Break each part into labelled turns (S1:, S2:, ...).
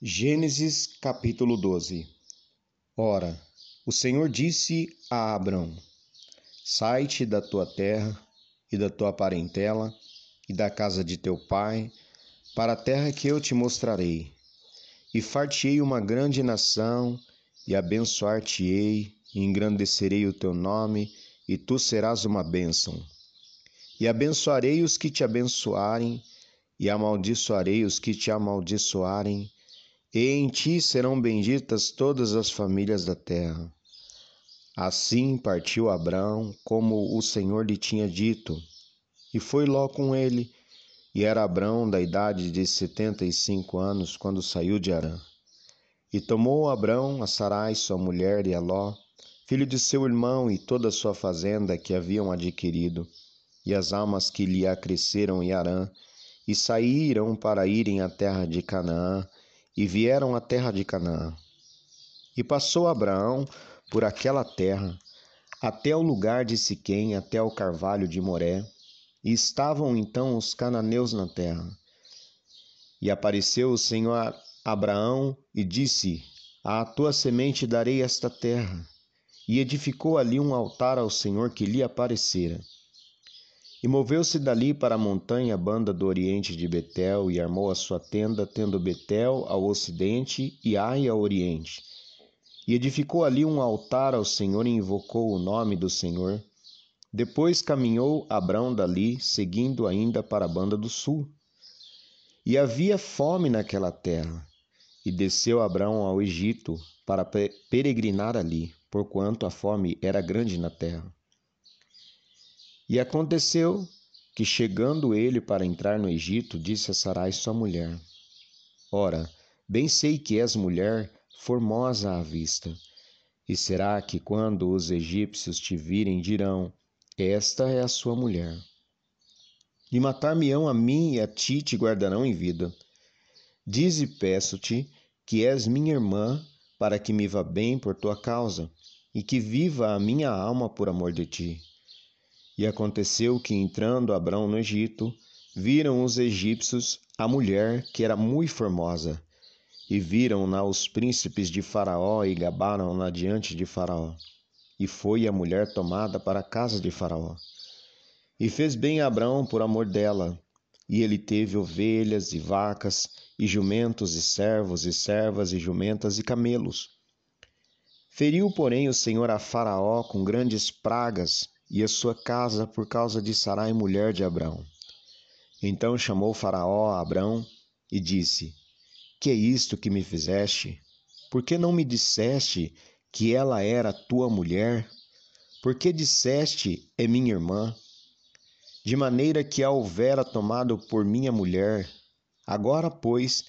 S1: Gênesis capítulo 12 Ora, o Senhor disse a Abrão: Sai-te da tua terra e da tua parentela e da casa de teu pai, para a terra que eu te mostrarei. E far-te-ei uma grande nação, e abençoar-te-ei, e engrandecerei o teu nome, e tu serás uma bênção. E abençoarei os que te abençoarem, e amaldiçoarei os que te amaldiçoarem e em ti serão benditas todas as famílias da terra. Assim partiu Abraão, como o Senhor lhe tinha dito, e foi Ló com ele, e era Abraão da idade de setenta e cinco anos quando saiu de Arã. E tomou Abraão a Sarai, sua mulher, e a Ló, filho de seu irmão, e toda a sua fazenda que haviam adquirido, e as almas que lhe acresceram em Arã, e saíram para irem à terra de Canaã, e vieram à terra de Canaã. E passou Abraão por aquela terra, até o lugar de Siquém, até o carvalho de Moré, e estavam então os cananeus na terra. E apareceu o Senhor a Abraão e disse: À tua semente darei esta terra. E edificou ali um altar ao Senhor que lhe aparecera. E moveu-se dali para a montanha banda do oriente de Betel, e armou a sua tenda, tendo Betel ao ocidente e Ai ao oriente. E edificou ali um altar ao Senhor e invocou o nome do Senhor. Depois caminhou Abrão dali, seguindo ainda para a banda do sul. E havia fome naquela terra. E desceu Abrão ao Egito para peregrinar ali, porquanto a fome era grande na terra. E aconteceu que, chegando ele para entrar no Egito, disse a Sarai, sua mulher: Ora, bem sei que és mulher formosa à vista. E será que, quando os egípcios te virem, dirão: Esta é a sua mulher? E matar-me-ão a mim e a ti te guardarão em vida. Dize, peço-te, que és minha irmã, para que me vá bem por tua causa, e que viva a minha alma por amor de ti. E aconteceu que, entrando Abrão no Egito, viram os egípcios a mulher que era muito formosa, e viram-na os príncipes de Faraó e gabaram-na diante de Faraó. E foi a mulher tomada para a casa de Faraó. E fez bem Abrão por amor dela, e ele teve ovelhas e vacas, e jumentos e servos e servas e jumentas e camelos. Feriu, porém, o Senhor a Faraó com grandes pragas e a sua casa por causa de Sarai, mulher de Abrão. Então chamou Faraó a Abrão e disse: Que é isto que me fizeste? Por que não me disseste que ela era tua mulher? Por que disseste é minha irmã? De maneira que a houvera tomado por minha mulher. Agora, pois,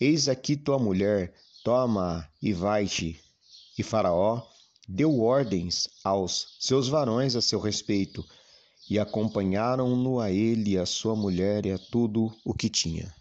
S1: eis aqui tua mulher, toma e vai-te. E Faraó deu ordens aos seus varões a seu respeito, e acompanharam-no a ele, a sua mulher e a tudo o que tinha.